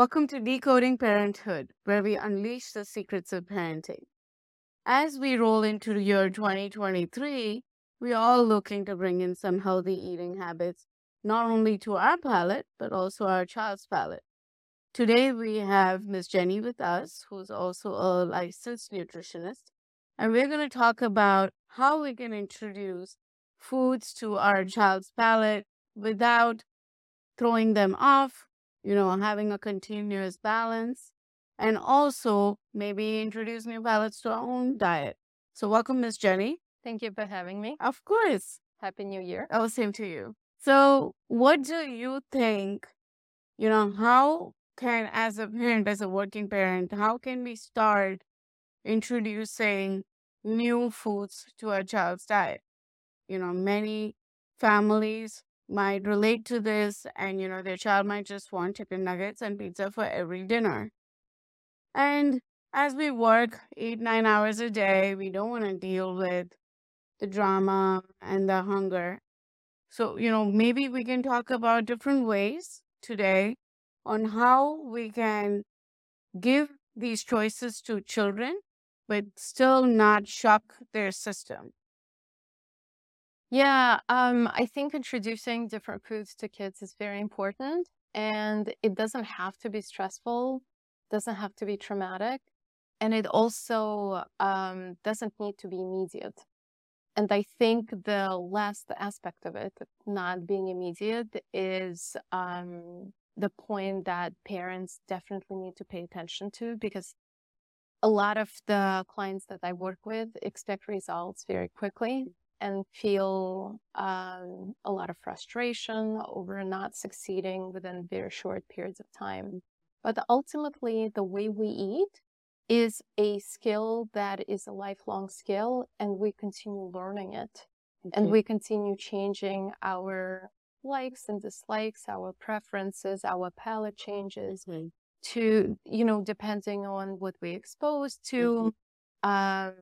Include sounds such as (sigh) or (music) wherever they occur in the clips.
Welcome to Decoding Parenthood, where we unleash the secrets of parenting. As we roll into year 2023, we're all looking to bring in some healthy eating habits, not only to our palate, but also our child's palate. Today, we have Miss Jenny with us, who's also a licensed nutritionist, and we're going to talk about how we can introduce foods to our child's palate without throwing them off, you know, having a continuous balance, and also maybe introduce new palates to our own diet. So, welcome, Miss Jenny. Thank you for having me. Of course. Happy New Year. Oh, same to you. So, what do you think? You know, how can, as a parent, as a working parent, how can we start introducing new foods to our child's diet? You know, many families might relate to this, and you know, their child might just want chicken nuggets and pizza for every dinner. And as we work eight, nine hours a day, we don't want to deal with the drama and the hunger. So, you know, maybe we can talk about different ways today on how we can give these choices to children, but still not shock their system. Yeah, um, I think introducing different foods to kids is very important, and it doesn't have to be stressful, doesn't have to be traumatic, and it also um, doesn't need to be immediate. And I think the last aspect of it, not being immediate, is um, the point that parents definitely need to pay attention to because a lot of the clients that I work with expect results very quickly and feel um, a lot of frustration over not succeeding within very short periods of time. But ultimately, the way we eat is a skill that is a lifelong skill, and we continue learning it. And we continue changing our likes and dislikes, our preferences, our palate changes mm-hmm. to, you know, depending on what we expose to, mm-hmm. uh,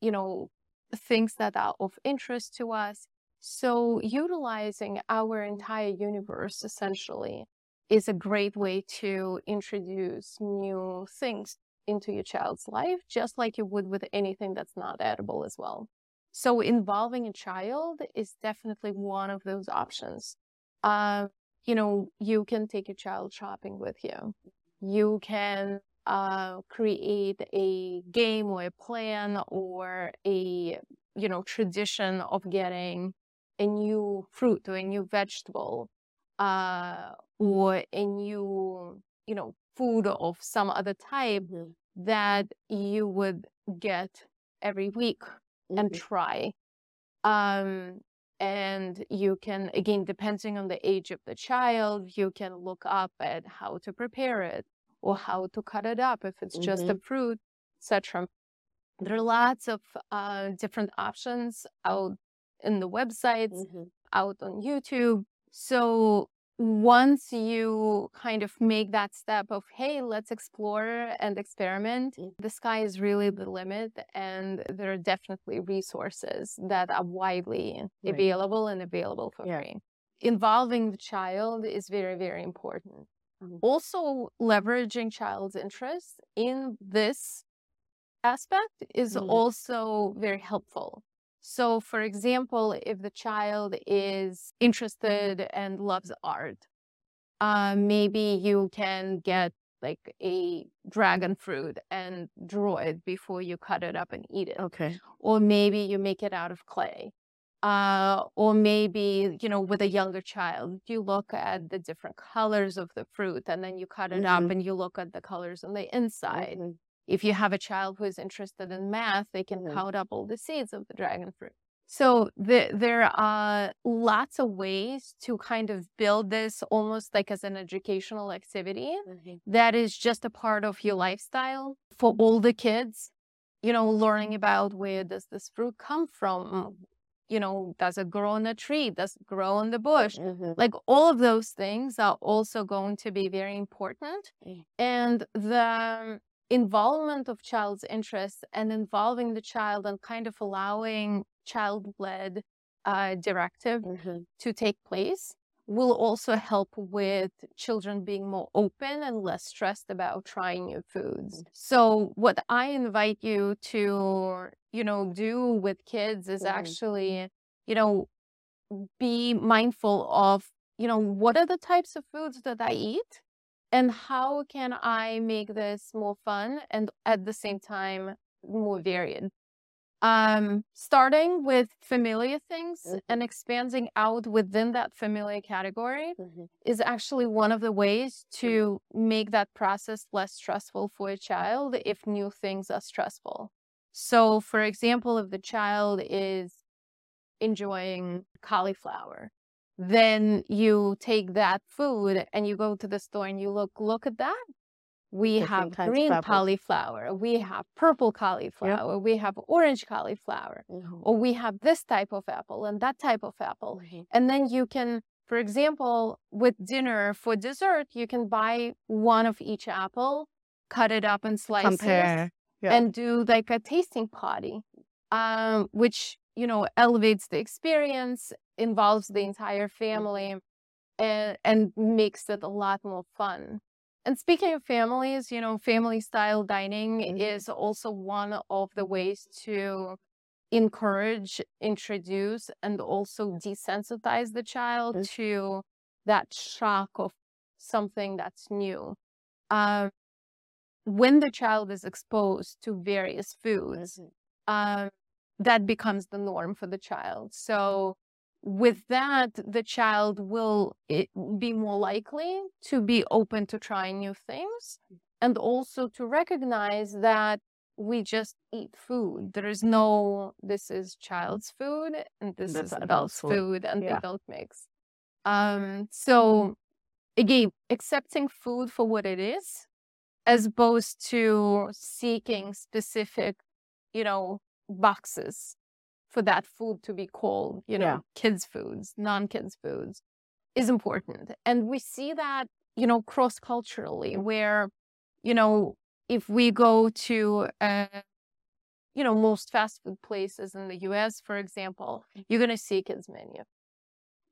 you know, things that are of interest to us. So utilizing our entire universe essentially is a great way to introduce new things into your child's life, just like you would with anything that's not edible as well. So involving a child is definitely one of those options. Uh, you know, you can take your child shopping with you. You can uh, create a game or a plan or a you know tradition of getting a new fruit or a new vegetable uh, or a new you know food of some other type mm-hmm. that you would get every week mm-hmm. and try um, and you can again depending on the age of the child you can look up at how to prepare it or how to cut it up if it's just mm-hmm. a fruit, etc. There are lots of uh, different options out in the websites, mm-hmm. out on YouTube. So once you kind of make that step of, hey, let's explore and experiment, mm-hmm. the sky is really the limit. And there are definitely resources that are widely right. available and available for yeah. free. Involving the child is very, very important. Mm-hmm. Also, leveraging child's interest in this aspect is mm-hmm. also very helpful. So, for example, if the child is interested and loves art, uh, maybe you can get like a dragon fruit and draw it before you cut it up and eat it. Okay. Or maybe you make it out of clay uh, or maybe you know with a younger child you look at the different colors of the fruit and then you cut it mm-hmm. up and you look at the colors on the inside mm-hmm. if you have a child who is interested in math they can mm-hmm. count up all the seeds of the dragon fruit so the, there are lots of ways to kind of build this almost like as an educational activity mm-hmm. that is just a part of your lifestyle for all the kids you know learning about where does this fruit come from you know, does it grow on a tree? Does it grow on the bush? Mm-hmm. Like all of those things are also going to be very important. Mm-hmm. And the involvement of child's interest and involving the child and kind of allowing child led uh, directive mm-hmm. to take place will also help with children being more open and less stressed about trying new foods. So what I invite you to, you know, do with kids is Mhm. actually, you know, be mindful of, you know, what are the types of foods that I eat and how can I make this more fun and at the same time more varied. Um, starting with familiar things Mhm. and expanding out within that familiar category Mhm. is actually one of the ways to make that process less stressful for a child if new things are stressful. So, for example, if the child is enjoying cauliflower, then you take that food and you go to the store and you look, look at that. We have green cauliflower, we have purple cauliflower, we have orange cauliflower, Mhm. or we have this type of apple and that type of apple. Mhm. And then you can, for example, with dinner for dessert, you can buy one of each apple, cut it up in slices, Compare. yeah. and do like a tasting party, um, which you know elevates the experience, involves the entire family, and and makes it a lot more fun. And speaking of families, you know, family style dining Mhm. is also one of the ways to encourage, introduce, and also desensitize the child Mhm. to that shock of something that's new. Um, when the child is exposed to various foods, Mhm. um, that becomes the norm for the child. So, with that, the child will be more likely to be open to trying new things and also to recognize that we just eat food. There is no, this is child's food and this That's is adult's food. food, and Yeah. they don't mix. Um, so, again, accepting food for what it is as opposed to seeking specific, you know, boxes for that food to be called, you know, Yeah. kids' foods, non kids' foods is important. And we see that, you know, cross culturally, where, you know, if we go to, uh, you know, most fast food places in the US, for example, you're going to see kids' menu.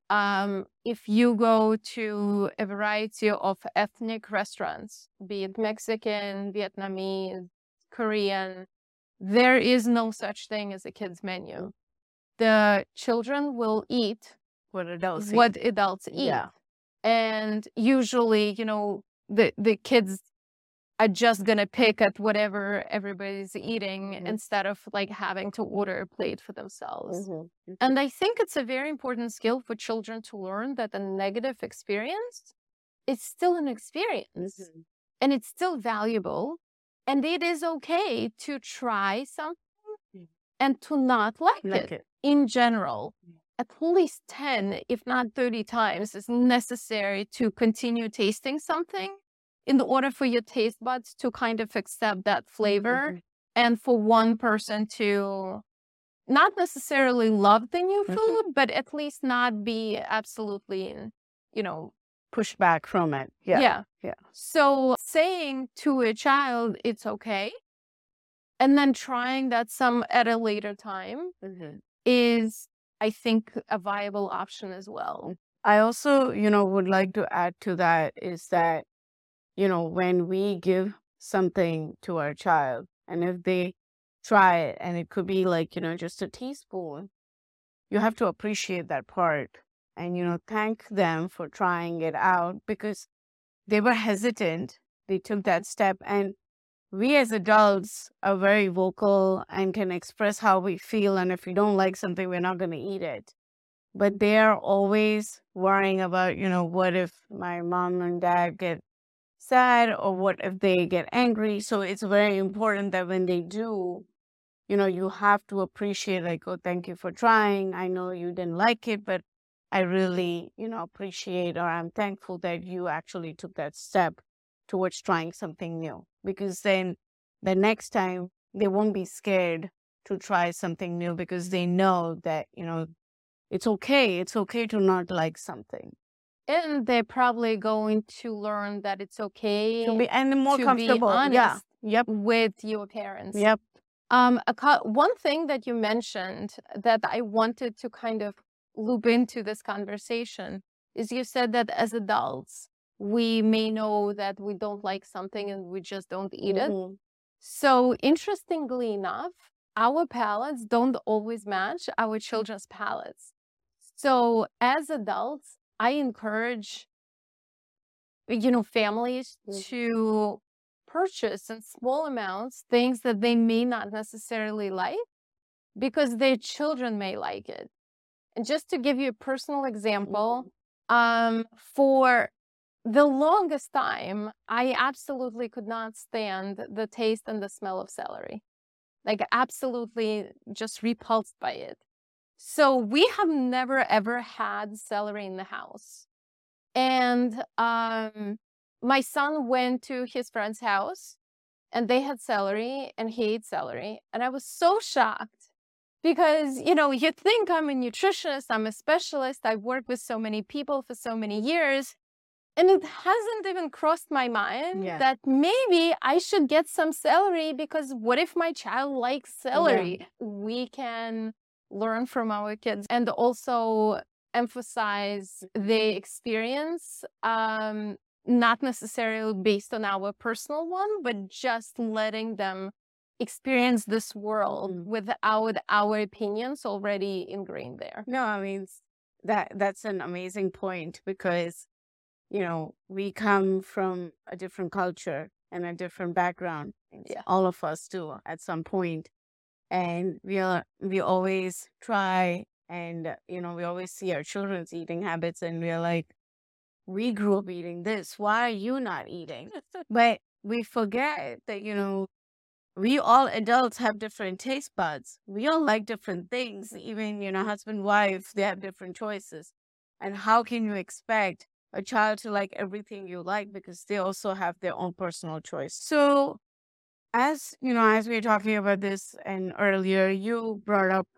Um, if you go to a variety of ethnic restaurants, be it Mexican, Vietnamese, Korean, there is no such thing as a kids menu. The children will eat What adults eat. what adults eat. Yeah. And usually, you know, the, the kids are just gonna pick at whatever everybody's eating Mhm. instead of like having to order a plate for themselves. Mhm. And I think it's a very important skill for children to learn that a negative experience is still an experience Mhm. and it's still valuable. And it is okay to try something Mm. and to not like, Like it, it. in general. At least 10, if not 30 times, is necessary to continue tasting something in order for your taste buds to kind of accept that flavor Mhm. and for one person to not necessarily love the new Mhm. food, but at least not be absolutely, you know, Push back from it. Yeah. yeah. yeah. So saying to a child, it's okay, and then trying that some at a later time Mhm. is, I think, a viable option as well. I also, you know, would like to add to that is that, you know, when we give something to our child, and if they try it, and it could be like, you know, just a teaspoon, you have to appreciate that part and, you know, thank them for trying it out because they were hesitant. They took that step. And we as adults are very vocal and can express how we feel. And if we don't like something, we're not going to eat it but they're always worrying about, you know, what if my mom and dad get sad or what if they get angry. So it's very important that when they do, you know, you have to appreciate, like, oh, thank you for trying. I know you didn't like it, but I really, you know, appreciate or I'm thankful that you actually took that step towards trying something new because then the next time they won't be scared to try something new because they know that, you know, it's okay. It's okay to not like something. And they're probably going to learn that it's okay To be and more comfortable. yeah. Yep. with your parents. Yep. Um, a co- one thing that you mentioned that I wanted to kind of loop into this conversation is you said that as adults, we may know that we don't like something and we just don't eat it. Mhm. So, interestingly enough, our palates don't always match our children's palates. So, as adults, I encourage, you know, families Mm. to purchase in small amounts things that they may not necessarily like because their children may like it. And just to give you a personal example, um, for the longest time, I absolutely could not stand the taste and the smell of celery. Like, absolutely just repulsed by it. So, we have never ever had celery in the house. And um, my son went to his friend's house and they had celery and he ate celery. And I was so shocked because, you know, you think I'm a nutritionist, I'm a specialist, I've worked with so many people for so many years. And it hasn't even crossed my mind Yeah. that maybe I should get some celery because what if my child likes celery? We can learn from our kids and also emphasize the experience, um, not necessarily based on our personal one, but just letting them experience this world Mm. without our opinions already ingrained there. No, I mean that that's an amazing point because you know we come from a different culture and a different background. Yeah. All of us do at some point, and we are we always try and you know we always see our children's eating habits and we're like, we grew up eating this. Why are you not eating? (laughs) But we forget that you know we all adults have different taste buds. We all like different things. Even, you know, husband, wife, they have different choices. And how can you expect a child to like everything you like because they also have their own personal choice? So, as you know, as we were talking about this and earlier, you brought up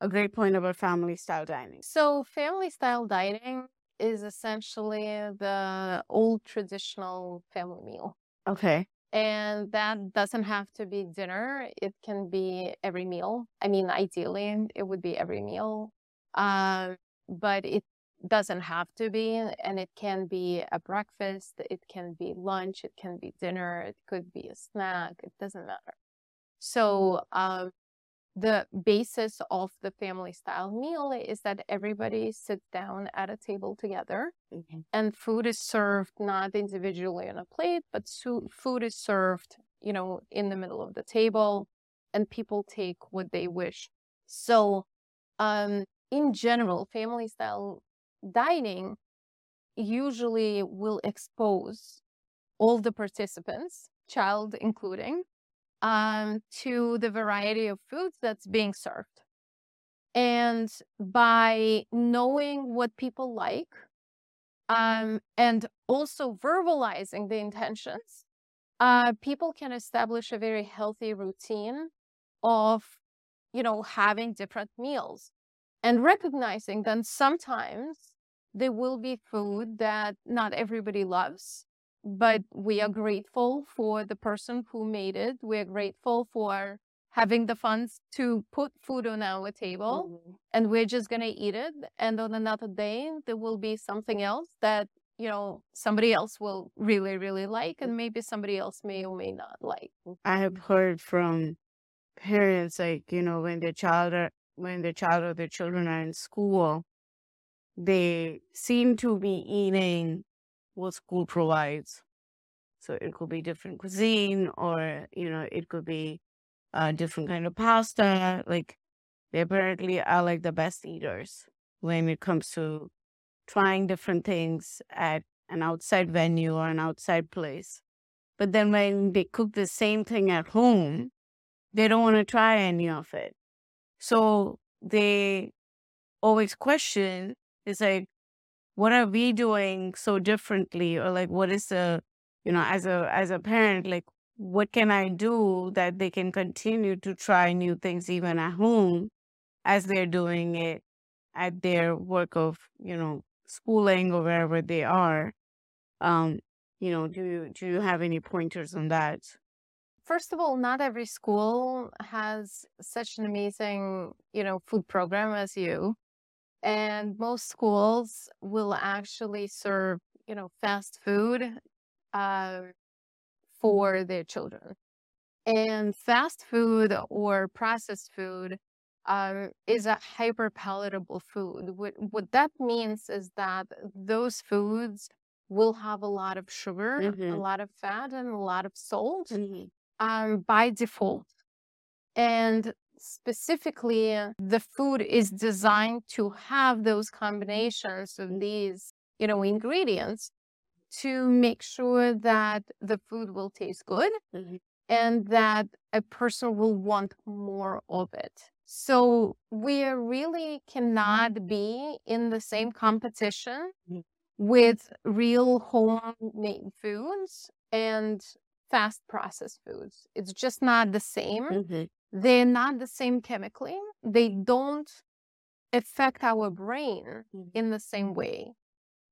a great point about family style dining. So, family style dining is essentially the old traditional family meal. Okay. And that doesn't have to be dinner. It can be every meal. I mean, ideally, it would be every meal. Um, but it doesn't have to be. And it can be a breakfast, it can be lunch, it can be dinner, it could be a snack. It doesn't matter. So, um, the basis of the family style meal is that everybody sits down at a table together Mhm. and food is served not individually on a plate, but su- food is served, you know, in the middle of the table, and people take what they wish. So, um, in general, family style dining usually will expose all the participants, child including, um, to the variety of foods that's being served. And by knowing what people like, um, and also verbalizing the intentions, uh, people can establish a very healthy routine of, you know, having different meals and recognizing that sometimes there will be food that not everybody loves, but we are grateful for the person who made it. We're grateful for having the funds to put food on our table Mhm. and we're just going to eat it and on another day there will be something else that you know somebody else will really really like and maybe somebody else may or may not like I have heard from parents like you know when their child are when their child or their children are in school, they seem to be eating what school provides. So it could be different cuisine, or you know, it could be a different kind of pasta. Like they apparently are like the best eaters when it comes to trying different things at an outside venue or an outside place. But then when they cook the same thing at home, they don't want to try any of it. So they always question it's like, what are we doing so differently? Or like what is the you know, as a as a parent, like what can I do that they can continue to try new things even at home as they're doing it at their work of, you know, schooling or wherever they are. Um, you know, do you do you have any pointers on that? first of all not every school has such an amazing you know food program as you and most schools will actually serve, you know, fast food uh, for their children. And fast food or processed food uh, is a hyper palatable food. What, what that means is that those foods will have a lot of sugar, a Mhm. lot of fat, and a lot of salt Mhm. um, by default. And specifically, the food is designed to have those combinations of these, you know, ingredients to make sure that the food will taste good Mhm. and that a person will want more of it. So we really cannot be in the same competition Mhm. with real homemade foods and fast processed foods. It's just not the same. Mhm. They're not the same chemically. They don't affect our brain Mhm. in the same way.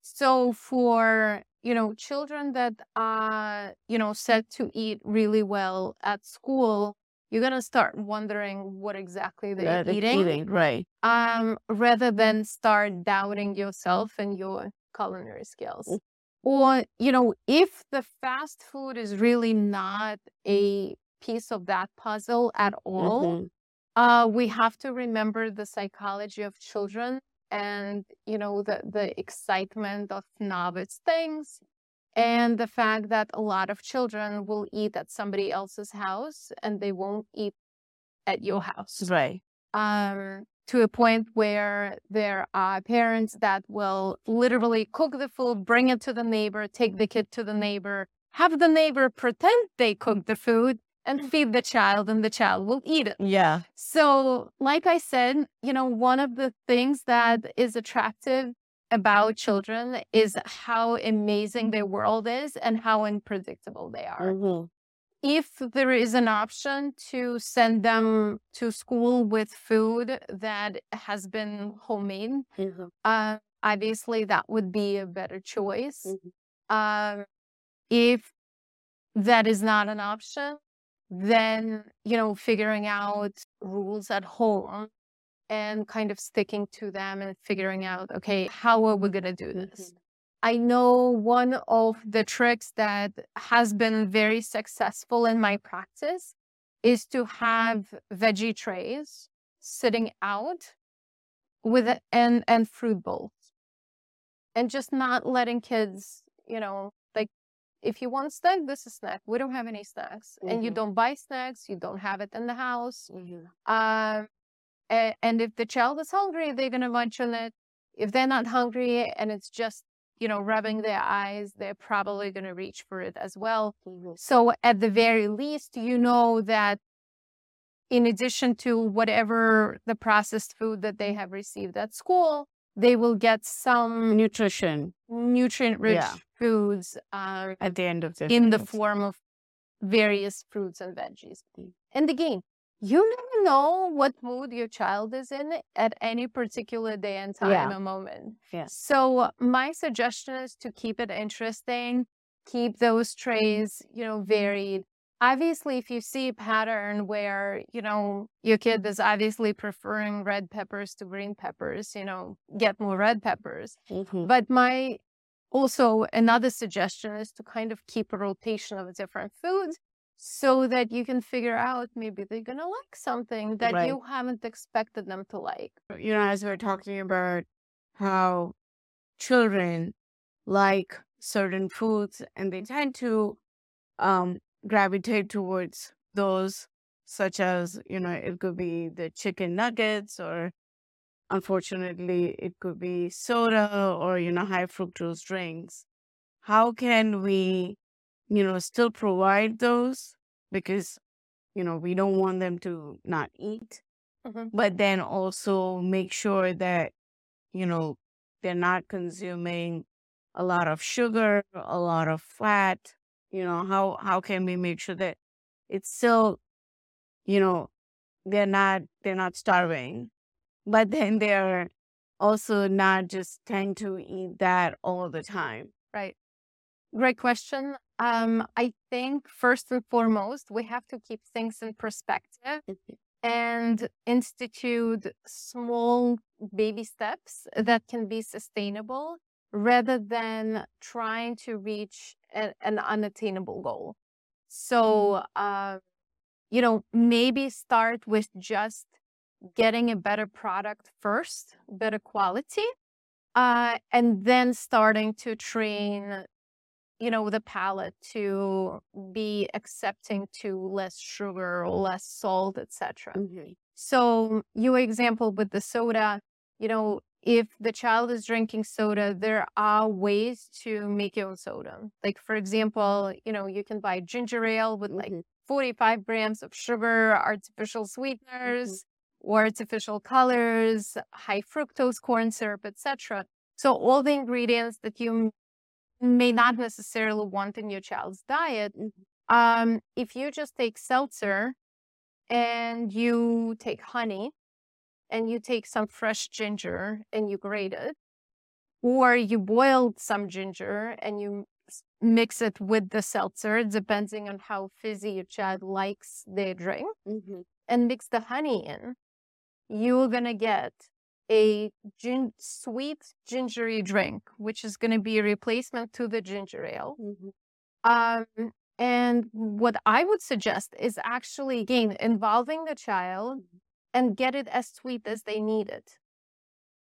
So for, you know, children that are, you know, set to eat really well at school, you're going to start wondering what exactly they're Yeah, eating eating, right. um, rather than start doubting yourself and your culinary skills. Mm. Or, you know, if the fast food is really not a piece of that puzzle at all, Mhm. uh, we have to remember the psychology of children and, you know, the, the excitement of novice things and the fact that a lot of children will eat at somebody else's house and they won't eat at your house Right. um, to a point where there are parents that will literally cook the food, bring it to the neighbor, take the kid to the neighbor, have the neighbor pretend they cook the food and feed the child, and the child will eat it. Yeah. So, like I said, you know, one of the things that is attractive about children is how amazing their world is and how unpredictable they are Mhm. if there is an option to send them to school with food that has been homemade, Mhm. uh, obviously that would be a better choice. Mhm. Um, if that is not an option, then you know figuring out rules at home and kind of sticking to them and figuring out okay how are we going to do this Mhm. I know one of the tricks that has been very successful in my practice is to have veggie trays sitting out with a, and and fruit bowls and just not letting kids, you know, if you want snack, this is snack. We don't have any snacks, and you Mhm. don't buy snacks. You don't have it in the house. Mhm. Um, a- and if the child is hungry, they're gonna munch on it. If they're not hungry and it's just you know rubbing their eyes, they're probably gonna reach for it as well. Mhm. So at the very least, you know that in addition to whatever the processed food that they have received at school, they will get some Nutrition nutrient-rich Yeah. foods uh, at the end of the in the form of various fruits and veggies. Mm. And again, you never know what mood your child is in at any particular day and time Yeah. and moment. Yeah. So my suggestion is to keep it interesting, keep those trays, you know, varied. Obviously, if you see a pattern where, you know, your kid is obviously preferring red peppers to green peppers, you know, get more red peppers. Mhm. But my also another suggestion is to kind of keep a rotation of different foods so that you can figure out maybe they're gonna like something that Right. you haven't expected them to like. you know, as we're talking about how children like certain foods and they tend to um, gravitate towards those, such as, you know, it could be the chicken nuggets or unfortunately it could be soda or, you know, high fructose drinks. How can we, you know, still provide those? Because, you know, we don't want them to not eat Mhm. but then also make sure that you know they're not consuming a lot of sugar a lot of fat you know how how can we make sure that it's still you know they're not they're not starving but then they're also not just trying to eat that all the time Right. Great question. Um, I think first and foremost, we have to keep things in perspective and institute small baby steps that can be sustainable rather than trying to reach a, an unattainable goal. So, uh, you know, maybe start with just getting a better product first, better quality, uh, and then starting to train, you know, the palate to be accepting to less sugar, or less salt, etc. Mm-hmm. So your example with the soda, you know, if the child is drinking soda, there are ways to make your own soda. Like for example, you know, you can buy ginger ale with like Mhm. 45 grams of sugar, artificial sweeteners, or artificial colors, high fructose corn syrup, etc. So all the ingredients that you may not necessarily want in your child's diet. Mhm. Um, if you just take seltzer and you take honey and you take some fresh ginger and you grate it, or you boiled some ginger and you mix it with the seltzer, depending on how fizzy your child likes their drink, Mm-hmm. and mix the honey in, you're gonna get a gin- sweet gingery drink, which is gonna be a replacement to the ginger ale. Mm-hmm. Um, and what I would suggest is actually, again, involving the child and get it as sweet as they need it.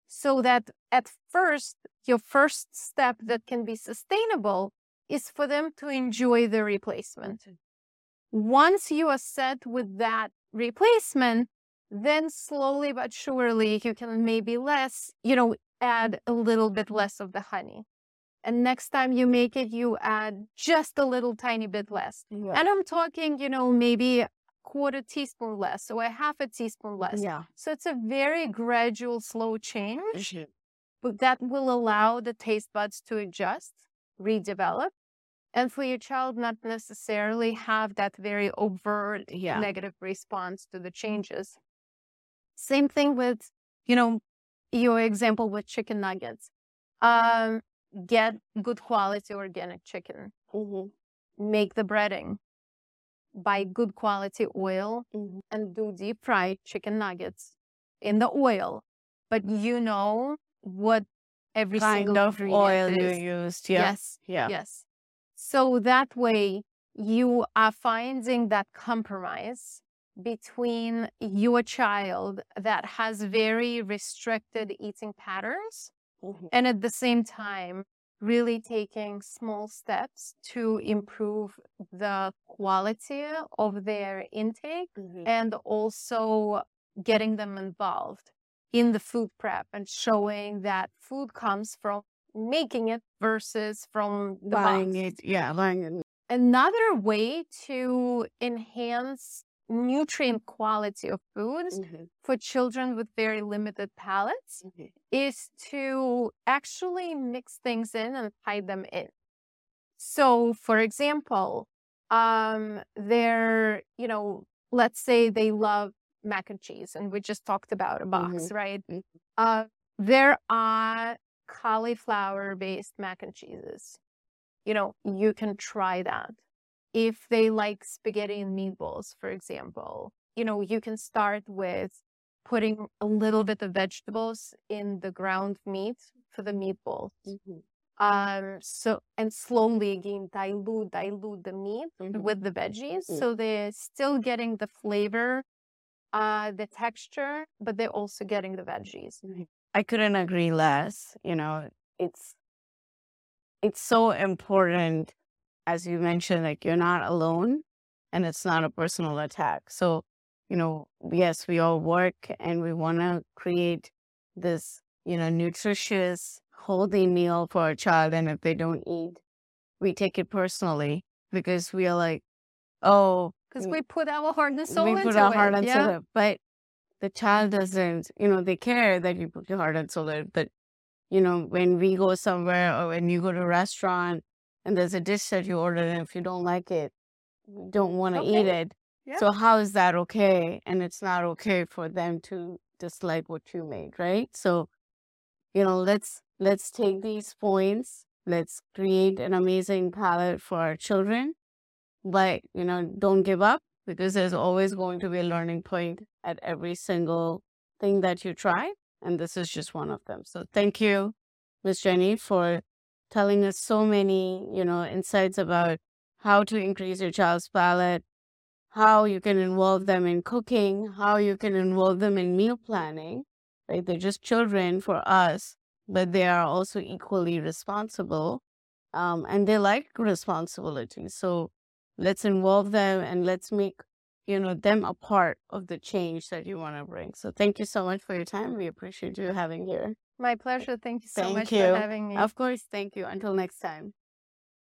So that at first, your first step that can be sustainable is for them to enjoy the replacement. Mm-hmm. Once you are set with that replacement, then slowly but surely you can maybe less, you know, add a little bit less of the honey. And next time you make it, you add just a little tiny bit less. Yeah. And I'm talking, you know, maybe quarter teaspoon less or a half a teaspoon less. yeah. So it's a very gradual, slow change, Mhm. but that will allow the taste buds to adjust, redevelop, and for your child not necessarily have that very overt Yeah. negative response to the changes. Same thing with, you know, your example with chicken nuggets. Um, get good quality organic chicken. Mhm. Make the breading. Buy good quality oil Mhm. and do deep fry chicken nuggets in the oil. But you know what every Kind single of oil ingredient you used. Yeah. Yes. Yeah. Yes. So that way you are finding that compromise between your child that has very restricted eating patterns Mhm. and at the same time really taking small steps to improve the quality of their intake Mhm. and also getting them involved in the food prep and showing that food comes from making it versus from the Buying box. it. Yeah. Buying it. Another way to enhance nutrient quality of foods Mhm. for children with very limited palates Mhm. is to actually mix things in and hide them in. So, for example, um, they're, you know, let's say they love mac and cheese, and we just talked about a box, right? Mhm. Uh, there are cauliflower based mac and cheeses. You know, you can try that. If they like spaghetti and meatballs, for example, you know, you can start with putting a little bit of vegetables in the ground meat for the meatballs. Mhm. Um, so and slowly again dilute, dilute the meat Mhm. with the veggies, Mm. so they're still getting the flavor, uh, the texture, but they're also getting the veggies. I couldn't agree less. You know, it's it's so important, as you mentioned, like you're not alone, and it's not a personal attack. So, you know, yes, we all work and we want to create this, you know, nutritious, healthy meal for our child, and if they don't eat, we take it personally because we are like, oh, Because we put our heart and soul we into put our it. heart and yeah? soul, but the child doesn't. You know, they care that you put your heart and soul in, but you know, when we go somewhere or when you go to a restaurant and there's a dish that you ordered, and if you don't like it, you don't want to eat it. Yeah. So how is that okay? And it's not okay for them to dislike what you made, right? So, you know, let's let's take these points. Let's create an amazing palate for our children, but you know, don't give up because there's always going to be a learning point at every single thing that you try. And this is just one of them. So thank you, Miss Jenny, for telling us so many, you know, insights about how to increase your child's palate, how you can involve them in cooking, how you can involve them in meal planning, right? They're just children for us, but they are also equally responsible. Um, and they like responsibility. So let's involve them and let's make, you know, them a part of the change that you want to bring. So thank you so much for your time. We appreciate you having here. My pleasure. Thank you so Thank much you. for having me. Of course, thank you. Until next time.